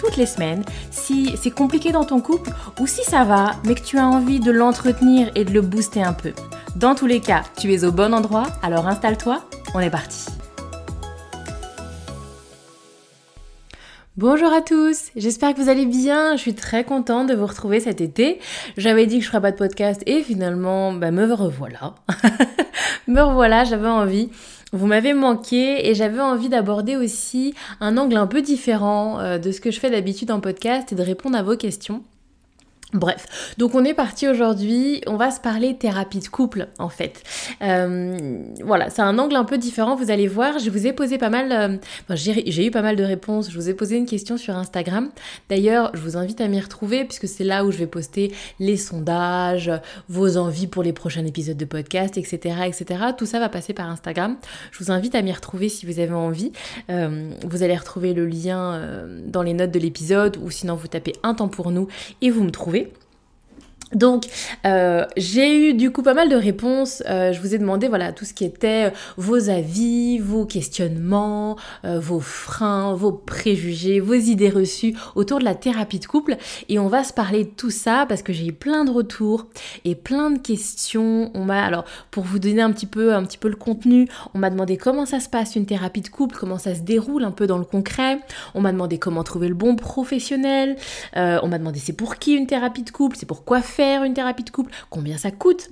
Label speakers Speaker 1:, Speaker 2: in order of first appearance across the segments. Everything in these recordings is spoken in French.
Speaker 1: toutes les semaines si c'est compliqué dans ton couple ou si ça va, mais que tu as envie de l'entretenir et de le booster un peu. Dans tous les cas, tu es au bon endroit, alors installe-toi, on est parti. Bonjour à tous, j'espère que vous allez bien, je suis très contente de vous retrouver cet été. J'avais dit que je ferais pas de podcast et finalement, bah, me revoilà. me revoilà, j'avais envie vous m'avez manqué et j'avais envie d'aborder aussi un angle un peu différent euh, de ce que je fais d'habitude en podcast et de répondre à vos questions. Bref, donc on est parti aujourd'hui, on va se parler thérapie de couple en fait. Euh, voilà, c'est un angle un peu différent, vous allez voir, je vous ai posé pas mal, euh, j'ai eu pas mal de réponses, je vous ai posé une question sur Instagram. D'ailleurs, je vous invite à m'y retrouver puisque c'est là où je vais poster les sondages, vos envies pour les prochains épisodes de podcast, etc. etc. Tout ça va passer par Instagram. Je vous invite à m'y retrouver si vous avez envie. Euh, vous allez retrouver le lien dans les notes de l'épisode ou sinon vous tapez un temps pour nous et vous me trouvez. Donc euh, j'ai eu du coup pas mal de réponses. Euh, je vous ai demandé voilà tout ce qui était euh, vos avis, vos questionnements, vos freins, vos préjugés, vos idées reçues autour de la thérapie de couple. Et on va se parler de tout ça parce que j'ai eu plein de retours et plein de questions. On m'a alors pour vous donner un petit peu un petit peu le contenu, on m'a demandé comment ça se passe une thérapie de couple, comment ça se déroule un peu dans le concret. On m'a demandé comment trouver le bon professionnel. on m'a demandé c'est pour qui une thérapie de couple, c'est pour quoi faire une thérapie de couple, combien ça coûte,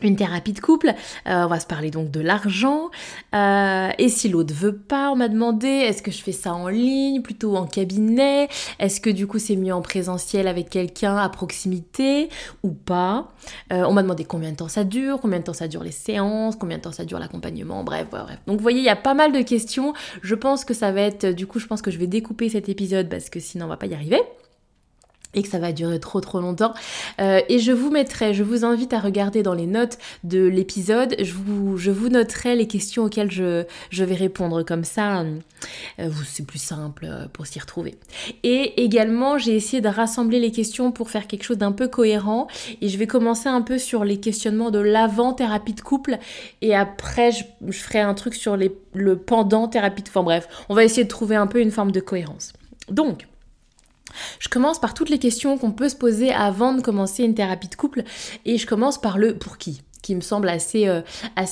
Speaker 1: une thérapie de couple. Euh, on va se parler donc de l'argent. Euh, et si l'autre veut pas, on m'a demandé est-ce que je fais ça en ligne, plutôt en cabinet Est-ce que du coup c'est mieux en présentiel avec quelqu'un à proximité ou pas euh, On m'a demandé combien de temps ça dure, combien de temps ça dure les séances, combien de temps ça dure l'accompagnement, bref, bref, bref. Donc vous voyez, il y a pas mal de questions. Je pense que ça va être, du coup, je pense que je vais découper cet épisode parce que sinon on va pas y arriver et que ça va durer trop trop longtemps. Euh, et je vous mettrai, je vous invite à regarder dans les notes de l'épisode, je vous, je vous noterai les questions auxquelles je, je vais répondre. Comme ça, euh, c'est plus simple euh, pour s'y retrouver. Et également, j'ai essayé de rassembler les questions pour faire quelque chose d'un peu cohérent. Et je vais commencer un peu sur les questionnements de l'avant-thérapie de couple. Et après, je, je ferai un truc sur les, le pendant thérapie de... Enfin bref, on va essayer de trouver un peu une forme de cohérence. Donc, je commence par toutes les questions qu'on peut se poser avant de commencer une thérapie de couple et je commence par le pour qui qui me semble assez, euh,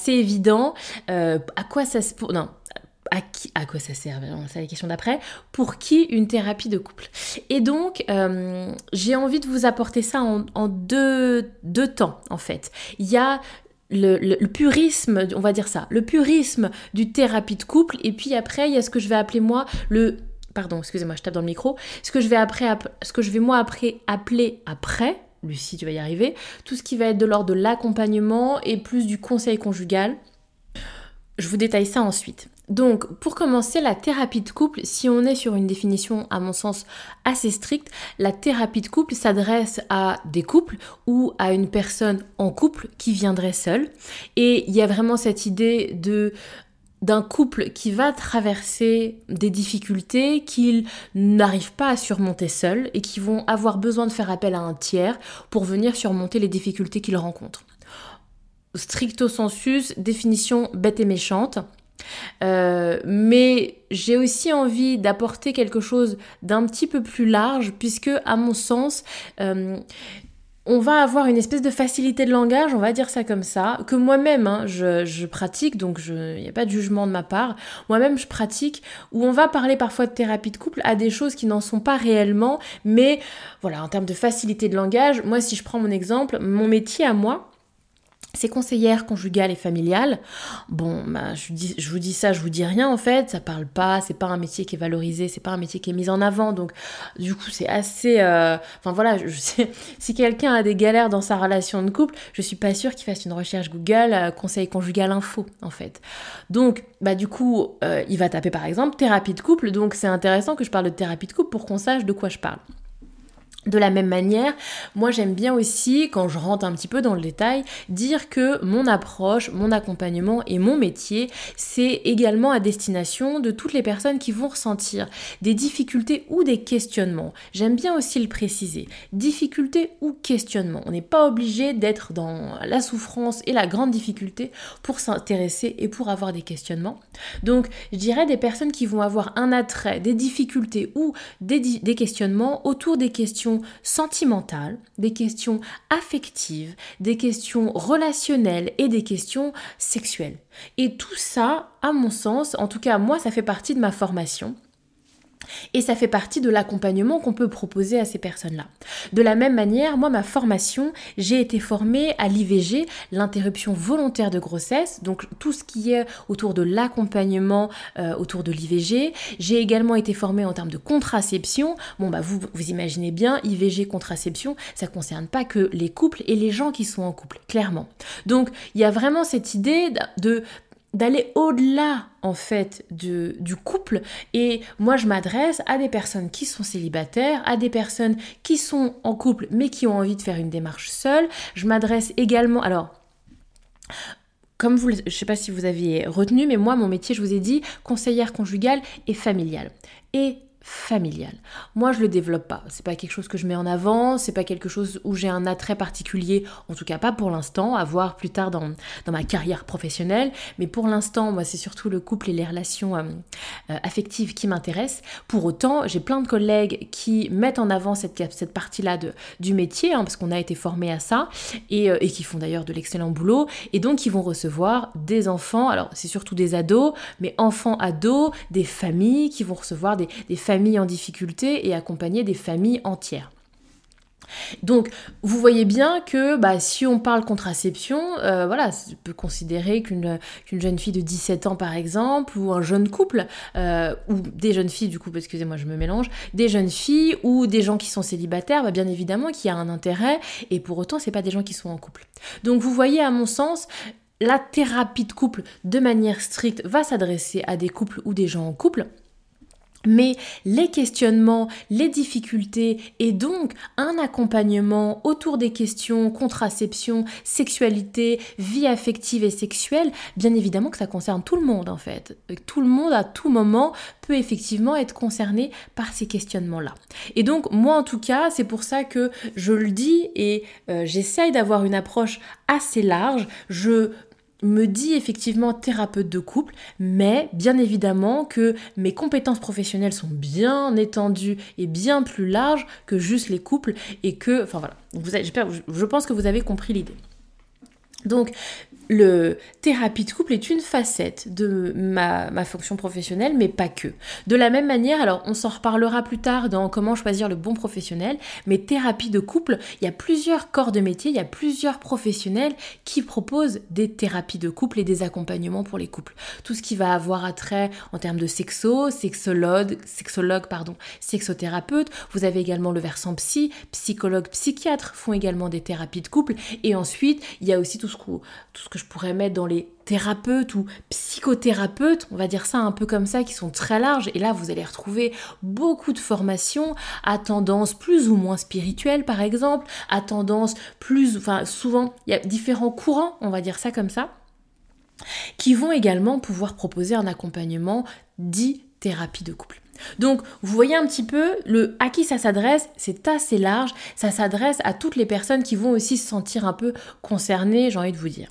Speaker 1: évident. Euh, à quoi ça. Non, à, quoi ça sert C'est la question d'après. Pour qui une thérapie de couple? Et donc, euh, j'ai envie de vous apporter ça en, deux, temps, en fait. Il y a le, purisme, on va dire ça, le purisme du thérapie de couple, et puis après, il y a ce que je vais appeler moi le pardon, excusez-moi, je tape dans le micro, ce que je vais moi après appeler après, Lucie, tu vas y arriver, tout ce qui va être de l'ordre de l'accompagnement et plus du conseil conjugal. Je vous détaille ça ensuite. Donc, pour commencer, la thérapie de couple, si on est sur une définition, à mon sens, assez stricte, la thérapie de couple s'adresse à des couples ou à une personne en couple qui viendrait seule. Et il y a vraiment cette idée de d'un couple qui va traverser des difficultés qu'ils n'arrivent pas à surmonter seuls et qui vont avoir besoin de faire appel à un tiers pour venir surmonter les difficultés qu'ils rencontrent. Stricto sensus, définition bête et méchante. Euh, mais j'ai aussi envie d'apporter quelque chose d'un petit peu plus large puisque à mon sens euh, on va avoir une espèce de facilité de langage, on va dire ça comme ça, que moi-même hein, je, pratique, donc il n'y a pas de jugement de ma part, moi-même je pratique, où on va parler parfois de thérapie de couple à des choses qui n'en sont pas réellement, mais voilà, en termes de facilité de langage, moi si je prends mon exemple, mon métier à moi, c'est conseillère conjugale et familiale. Bon, bah, je vous dis ça, je vous dis rien en fait. Ça parle pas, c'est pas un métier qui est valorisé, c'est pas un métier qui est mis en avant. Donc, du coup, c'est assez. Euh, enfin voilà, je sais, si quelqu'un a des galères dans sa relation de couple, je suis pas sûre qu'il fasse une recherche Google euh, conseil conjugal info en fait. Donc, bah du coup, euh, il va taper par exemple thérapie de couple. Donc, c'est intéressant que je parle de thérapie de couple pour qu'on sache de quoi je parle. De la même manière, moi j'aime bien aussi, quand je rentre un petit peu dans le détail, dire que mon approche, mon accompagnement et mon métier, c'est également à destination de toutes les personnes qui vont ressentir des difficultés ou des questionnements. J'aime bien aussi le préciser, difficultés ou questionnements. On n'est pas obligé d'être dans la souffrance et la grande difficulté pour s'intéresser et pour avoir des questionnements. Donc je dirais des personnes qui vont avoir un attrait, des difficultés ou des, des questionnements autour des questions sentimentales, des questions affectives, des questions relationnelles et des questions sexuelles. Et tout ça, à mon sens, en tout cas moi, ça fait partie de ma formation. Et ça fait partie de l'accompagnement qu'on peut proposer à ces personnes-là. De la même manière, moi, ma formation, j'ai été formée à l'IVG, l'interruption volontaire de grossesse, donc tout ce qui est autour de l'accompagnement euh, autour de l'IVG. J'ai également été formée en termes de contraception. Bon, bah, vous, vous imaginez bien, IVG, contraception, ça ne concerne pas que les couples et les gens qui sont en couple, clairement. Donc, il y a vraiment cette idée de d'aller au-delà en fait de, du couple et moi je m'adresse à des personnes qui sont célibataires, à des personnes qui sont en couple mais qui ont envie de faire une démarche seule. Je m'adresse également alors comme vous, je ne sais pas si vous aviez retenu, mais moi, mon métier, je vous ai dit, conseillère conjugale et familiale. Et familial. Moi, je le développe pas. C'est pas quelque chose que je mets en avant, c'est pas quelque chose où j'ai un attrait particulier, en tout cas pas pour l'instant, à voir plus tard dans, dans ma carrière professionnelle. Mais pour l'instant, moi, c'est surtout le couple et les relations euh, euh, affectives qui m'intéressent. Pour autant, j'ai plein de collègues qui mettent en avant cette, cette partie-là du métier, hein, parce qu'on a été formé à ça, et, euh, et qui font d'ailleurs de l'excellent boulot, et donc ils vont recevoir des enfants, alors c'est surtout des ados, mais enfants ados, des familles qui vont recevoir des, des familles en difficulté et accompagner des familles entières. Donc, vous voyez bien que bah, si on parle contraception, euh, voilà, on peut considérer qu'une jeune fille de 17 ans, par exemple, ou un jeune couple, euh, ou des jeunes filles, du coup, excusez-moi, je me mélange, des jeunes filles ou des gens qui sont célibataires, bah, bien évidemment, qui a un intérêt, et pour autant, c'est pas des gens qui sont en couple. Donc, vous voyez, à mon sens, la thérapie de couple, de manière stricte, va s'adresser à des couples ou des gens en couple. Mais les questionnements, les difficultés et donc un accompagnement autour des questions contraception, sexualité, vie affective et sexuelle, bien évidemment que ça concerne tout le monde en fait. Tout le monde à tout moment peut effectivement être concerné par ces questionnements-là. Et donc moi en tout cas, c'est pour ça que je le dis et euh, j'essaye d'avoir une approche assez large. Je me dit effectivement thérapeute de couple, mais bien évidemment que mes compétences professionnelles sont bien étendues et bien plus larges que juste les couples et que, enfin voilà, je pense que vous avez compris l'idée. Donc, le thérapie de couple est une facette de ma, fonction professionnelle, mais pas que. De la même manière, alors on s'en reparlera plus tard dans comment choisir le bon professionnel, mais thérapie de couple, il y a plusieurs corps de métier, il y a plusieurs professionnels qui proposent des thérapies de couple et des accompagnements pour les couples. Tout ce qui va avoir attrait en termes de sexo, sexologue, sexologue pardon, sexothérapeute. Vous avez également le versant psy, psychologue, psychiatre font également des thérapies de couple. Et ensuite, il y a aussi tout ce, tout ce que je pourrais mettre dans les thérapeutes ou psychothérapeutes, on va dire ça un peu comme ça, qui sont très larges. Et là, vous allez retrouver beaucoup de formations à tendance plus ou moins spirituelle, par exemple, à tendance plus, enfin souvent, il y a différents courants, on va dire ça comme ça, qui vont également pouvoir proposer un accompagnement dit thérapie de couple. Donc, vous voyez un petit peu le à qui ça s'adresse, c'est assez large, ça s'adresse à toutes les personnes qui vont aussi se sentir un peu concernées, j'ai envie de vous dire.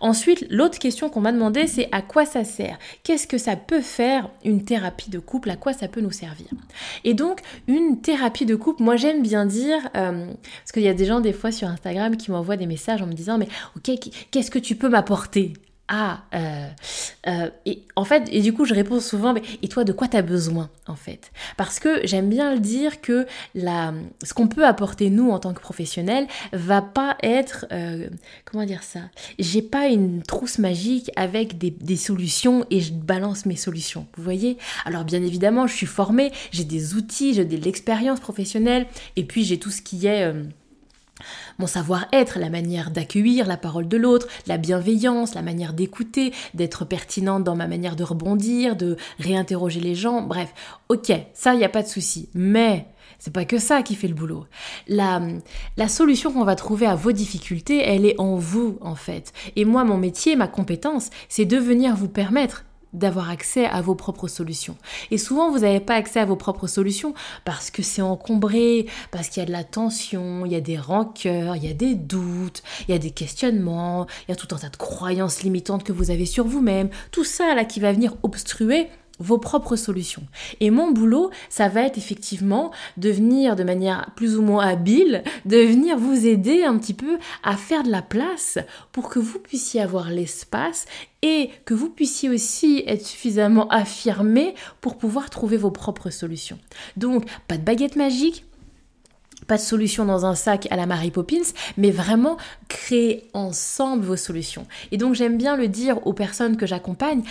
Speaker 1: Ensuite, l'autre question qu'on m'a demandé, c'est à quoi ça sert? Qu'est-ce que ça peut faire une thérapie de couple? À quoi ça peut nous servir? Et donc, une thérapie de couple, moi j'aime bien dire, euh, parce qu'il y a des gens des fois sur Instagram qui m'envoient des messages en me disant, mais ok, qu'est-ce que tu peux m'apporter? Ah, euh, euh, et en fait, et du coup, je réponds souvent, mais et toi, de quoi tu as besoin, en fait? Parce que j'aime bien le dire que la, ce qu'on peut apporter, nous, en tant que professionnels, va pas être, euh, comment dire ça? J'ai pas une trousse magique avec des, des, solutions et je balance mes solutions, vous voyez? Alors, bien évidemment, je suis formée, j'ai des outils, j'ai de l'expérience professionnelle, et puis j'ai tout ce qui est mon savoir-être, la manière d'accueillir la parole de l'autre, la bienveillance, la manière d'écouter, d'être pertinente dans ma manière de rebondir, de réinterroger les gens, bref, ok, ça, il n'y a pas de souci. Mais c'est pas que ça qui fait le boulot. La, la solution qu'on va trouver à vos difficultés, elle est en vous, en fait. Et moi, mon métier, ma compétence, c'est de venir vous permettre d'avoir accès à vos propres solutions. Et souvent, vous n'avez pas accès à vos propres solutions parce que c'est encombré, parce qu'il y a de la tension, il y a des rancœurs, il y a des doutes, il y a des questionnements, il y a tout un tas de croyances limitantes que vous avez sur vous-même. Tout ça, là, qui va venir obstruer vos propres solutions. Et mon boulot, ça va être effectivement de venir de manière plus ou moins habile, de venir vous aider un petit peu à faire de la place pour que vous puissiez avoir l'espace et que vous puissiez aussi être suffisamment affirmé pour pouvoir trouver vos propres solutions. Donc, pas de baguette magique, pas de solution dans un sac à la Mary Poppins, mais vraiment créer ensemble vos solutions. Et donc j'aime bien le dire aux personnes que j'accompagne,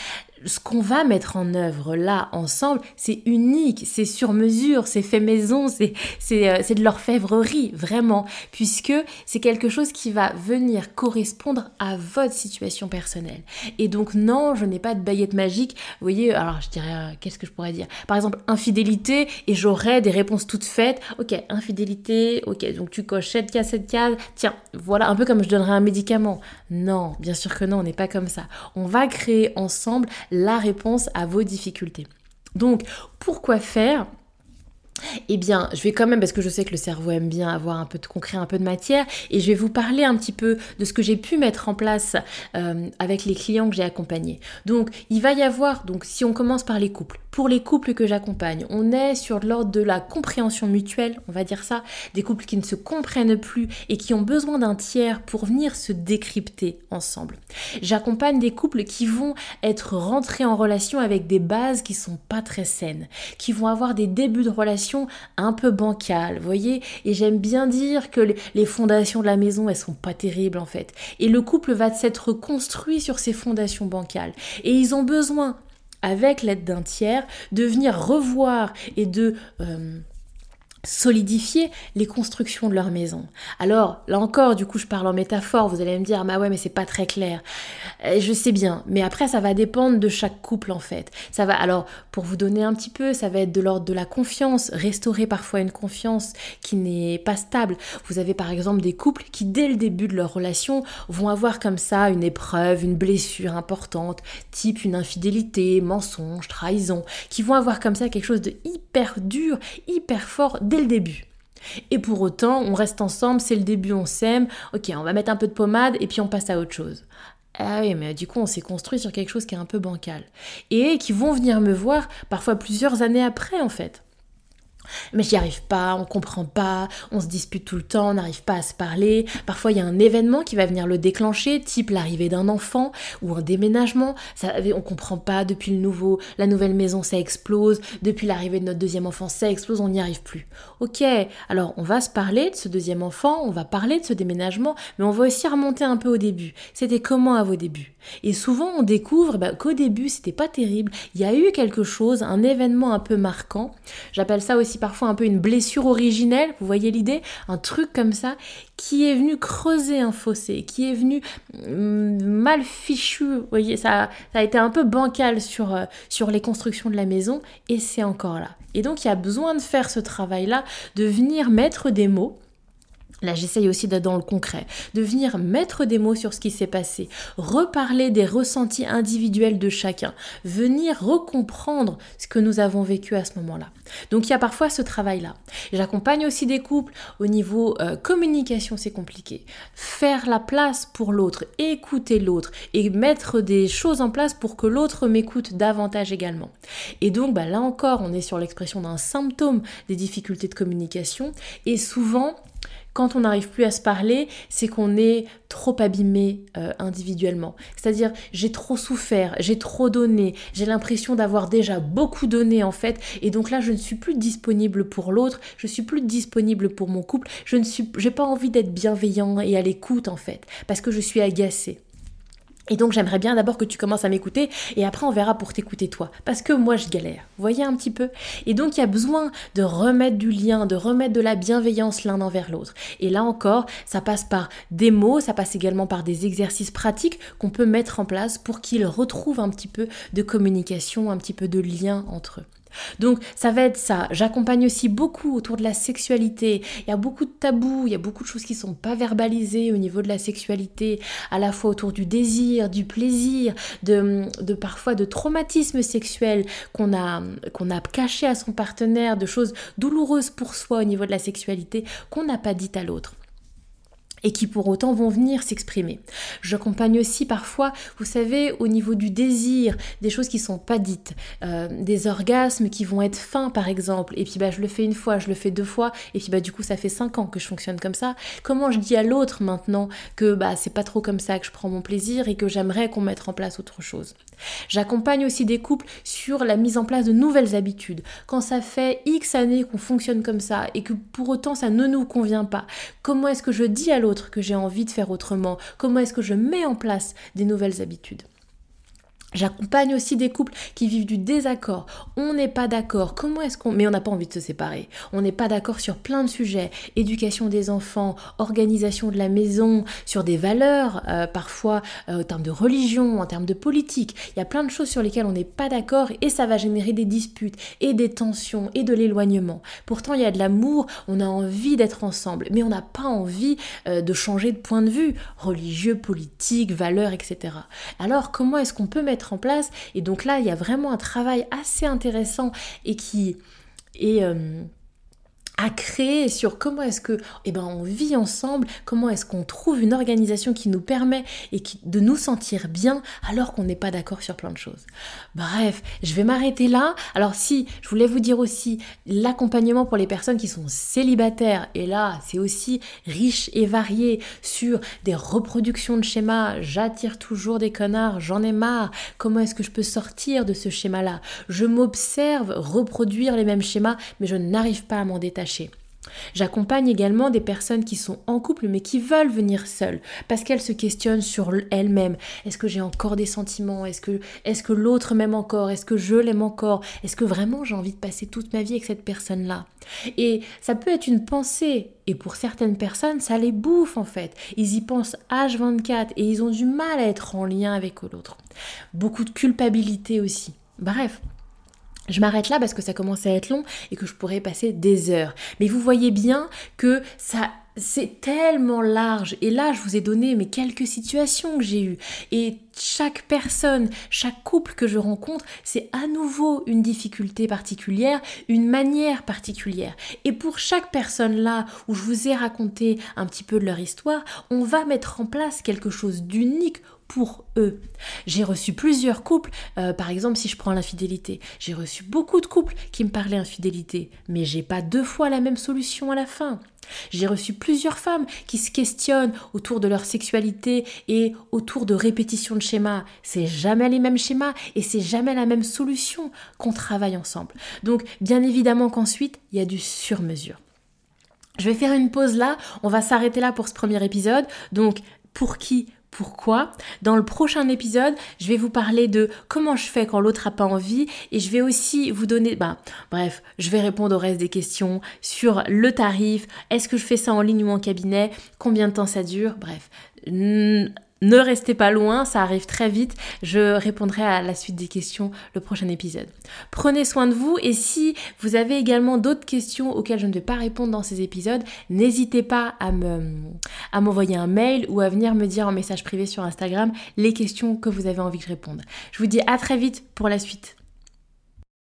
Speaker 1: ce qu'on va mettre en œuvre là ensemble, c'est unique, c'est sur mesure, c'est fait maison, c'est euh, de l'orfèvrerie, vraiment, puisque c'est quelque chose qui va venir correspondre à votre situation personnelle. Et donc non, je n'ai pas de baguette magique. Vous voyez, alors je dirais, euh, qu'est-ce que je pourrais dire? Par exemple, infidélité, et j'aurais des réponses toutes faites. Ok, infidélité, ok, donc tu coches cette case, cette case, tiens, voilà, un peu comme je donnerais un médicament. Non, bien sûr que non, on n'est pas comme ça. On va créer ensemble la réponse à vos difficultés. Donc, pourquoi faire eh bien, je vais quand même, parce que je sais que le cerveau aime bien avoir un peu de concret, un peu de matière, et je vais vous parler un petit peu de ce que j'ai pu mettre en place euh, avec les clients que j'ai accompagnés. Donc, il va y avoir, donc si on commence par les couples, pour les couples que j'accompagne, on est sur l'ordre de la compréhension mutuelle, on va dire ça, des couples qui ne se comprennent plus et qui ont besoin d'un tiers pour venir se décrypter ensemble. J'accompagne des couples qui vont être rentrés en relation avec des bases qui sont pas très saines, qui vont avoir des débuts de relation un peu bancales, vous voyez, et j'aime bien dire que les fondations de la maison, elles sont pas terribles en fait. Et le couple va s'être construit sur ces fondations bancales et ils ont besoin avec l'aide d'un tiers, de venir revoir et de euh, solidifier les constructions de leur maison. Alors, là encore, du coup, je parle en métaphore, vous allez me dire, bah ouais, mais c'est pas très clair. Euh, je sais bien, mais après, ça va dépendre de chaque couple, en fait. Ça va, alors, pour vous donner un petit peu, ça va être de l'ordre de la confiance, restaurer parfois une confiance qui n'est pas stable. Vous avez par exemple des couples qui, dès le début de leur relation, vont avoir comme ça une épreuve, une blessure importante, type une infidélité, mensonge, trahison, qui vont avoir comme ça quelque chose de hyper dur, hyper fort dès le début. Et pour autant, on reste ensemble, c'est le début, on s'aime, ok, on va mettre un peu de pommade et puis on passe à autre chose. Ah oui, mais du coup, on s'est construit sur quelque chose qui est un peu bancal. Et qui vont venir me voir parfois plusieurs années après, en fait mais j'y arrive pas, on comprend pas, on se dispute tout le temps, on n'arrive pas à se parler. Parfois, il y a un événement qui va venir le déclencher, type l'arrivée d'un enfant ou un déménagement. Ça, on comprend pas depuis le nouveau, la nouvelle maison, ça explose. Depuis l'arrivée de notre deuxième enfant, ça explose, on n'y arrive plus. Ok, alors on va se parler de ce deuxième enfant, on va parler de ce déménagement, mais on va aussi remonter un peu au début. C'était comment à vos débuts? Et souvent, on découvre bah, qu'au début, c'était pas terrible. Il y a eu quelque chose, un événement un peu marquant. J'appelle ça aussi parfois un peu une blessure originelle, vous voyez l'idée Un truc comme ça qui est venu creuser un fossé, qui est venu mm, mal fichu, vous voyez, ça, ça a été un peu bancal sur, euh, sur les constructions de la maison et c'est encore là. Et donc il y a besoin de faire ce travail-là, de venir mettre des mots Là, j'essaye aussi d'être dans le concret, de venir mettre des mots sur ce qui s'est passé, reparler des ressentis individuels de chacun, venir recomprendre ce que nous avons vécu à ce moment-là. Donc il y a parfois ce travail-là. J'accompagne aussi des couples au niveau euh, communication, c'est compliqué. Faire la place pour l'autre, écouter l'autre et mettre des choses en place pour que l'autre m'écoute davantage également. Et donc bah, là encore, on est sur l'expression d'un symptôme des difficultés de communication et souvent quand on n'arrive plus à se parler, c'est qu'on est trop abîmé euh, individuellement. C'est-à-dire, j'ai trop souffert, j'ai trop donné, j'ai l'impression d'avoir déjà beaucoup donné en fait, et donc là, je ne suis plus disponible pour l'autre, je suis plus disponible pour mon couple, je ne suis, j'ai pas envie d'être bienveillant et à l'écoute en fait, parce que je suis agacée. Et donc j'aimerais bien d'abord que tu commences à m'écouter et après on verra pour t'écouter toi. Parce que moi je galère. Voyez un petit peu? Et donc il y a besoin de remettre du lien, de remettre de la bienveillance l'un envers l'autre. Et là encore, ça passe par des mots, ça passe également par des exercices pratiques qu'on peut mettre en place pour qu'ils retrouvent un petit peu de communication, un petit peu de lien entre eux. Donc ça va être ça. J'accompagne aussi beaucoup autour de la sexualité. Il y a beaucoup de tabous, il y a beaucoup de choses qui ne sont pas verbalisées au niveau de la sexualité, à la fois autour du désir, du plaisir, de, de parfois de traumatismes sexuels qu'on a, qu'on a caché à son partenaire, de choses douloureuses pour soi au niveau de la sexualité qu'on n'a pas dites à l'autre et qui pour autant vont venir s'exprimer. J'accompagne aussi parfois, vous savez, au niveau du désir, des choses qui sont pas dites, euh, des orgasmes qui vont être fins par exemple, et puis bah je le fais une fois, je le fais deux fois, et puis bah du coup ça fait cinq ans que je fonctionne comme ça. Comment je dis à l'autre maintenant que bah c'est pas trop comme ça que je prends mon plaisir et que j'aimerais qu'on mette en place autre chose? J'accompagne aussi des couples sur la mise en place de nouvelles habitudes. Quand ça fait X années qu'on fonctionne comme ça et que pour autant ça ne nous convient pas, comment est-ce que je dis à l'autre que j'ai envie de faire autrement? Comment est-ce que je mets en place des nouvelles habitudes? J'accompagne aussi des couples qui vivent du désaccord. On n'est pas d'accord. Comment est-ce qu'on... Mais on n'a pas envie de se séparer. On n'est pas d'accord sur plein de sujets. Éducation des enfants, organisation de la maison, sur des valeurs, euh, parfois euh, en termes de religion, en termes de politique. Il y a plein de choses sur lesquelles on n'est pas d'accord et ça va générer des disputes et des tensions et de l'éloignement. Pourtant, il y a de l'amour, on a envie d'être ensemble, mais on n'a pas envie euh, de changer de point de vue religieux, politique, valeurs, etc. Alors, comment est-ce qu'on peut mettre en place. Et donc là, il y a vraiment un travail assez intéressant et qui est... Euh, à créer sur comment est-ce que eh ben, on vit ensemble, comment est-ce qu'on trouve une organisation qui nous permet et qui, de nous sentir bien alors qu'on n'est pas d'accord sur plein de choses. Bref, je vais m'arrêter là. Alors si, je voulais vous dire aussi l'accompagnement pour les personnes qui sont célibataires, et là c'est aussi riche et varié sur des reproductions de schémas, j'attire toujours des connards, j'en ai marre, comment est-ce que je peux sortir de ce schéma-là? Je m'observe reproduire les mêmes schémas, mais je n'arrive pas à m'en détacher J'accompagne également des personnes qui sont en couple mais qui veulent venir seules parce qu'elles se questionnent sur elles-mêmes. Est-ce que j'ai encore des sentiments? Est-ce que, est que l'autre m'aime encore? Est-ce que je l'aime encore? Est-ce que vraiment j'ai envie de passer toute ma vie avec cette personne-là? Et ça peut être une pensée et pour certaines personnes ça les bouffe en fait. Ils y pensent H24 et ils ont du mal à être en lien avec l'autre. Beaucoup de culpabilité aussi. Bref, je m'arrête là parce que ça commence à être long et que je pourrais passer des heures. Mais vous voyez bien que ça c'est tellement large. Et là, je vous ai donné mes quelques situations que j'ai eues. Et chaque personne, chaque couple que je rencontre, c'est à nouveau une difficulté particulière, une manière particulière. Et pour chaque personne là où je vous ai raconté un petit peu de leur histoire, on va mettre en place quelque chose d'unique pour eux. J'ai reçu plusieurs couples, euh, par exemple si je prends l'infidélité, j'ai reçu beaucoup de couples qui me parlaient infidélité, mais j'ai pas deux fois la même solution à la fin. J'ai reçu plusieurs femmes qui se questionnent autour de leur sexualité et autour de répétitions de schémas. C'est jamais les mêmes schémas et c'est jamais la même solution qu'on travaille ensemble. Donc, bien évidemment qu'ensuite, il y a du sur-mesure. Je vais faire une pause là, on va s'arrêter là pour ce premier épisode. Donc, pour qui pourquoi. Dans le prochain épisode, je vais vous parler de comment je fais quand l'autre n'a pas envie et je vais aussi vous donner, bah, bref, je vais répondre au reste des questions sur le tarif, est-ce que je fais ça en ligne ou en cabinet, combien de temps ça dure, bref. Ne restez pas loin, ça arrive très vite. Je répondrai à la suite des questions le prochain épisode. Prenez soin de vous et si vous avez également d'autres questions auxquelles je ne vais pas répondre dans ces épisodes, n'hésitez pas à me à m'envoyer un mail ou à venir me dire en message privé sur Instagram les questions que vous avez envie que je réponde. Je vous dis à très vite pour la suite.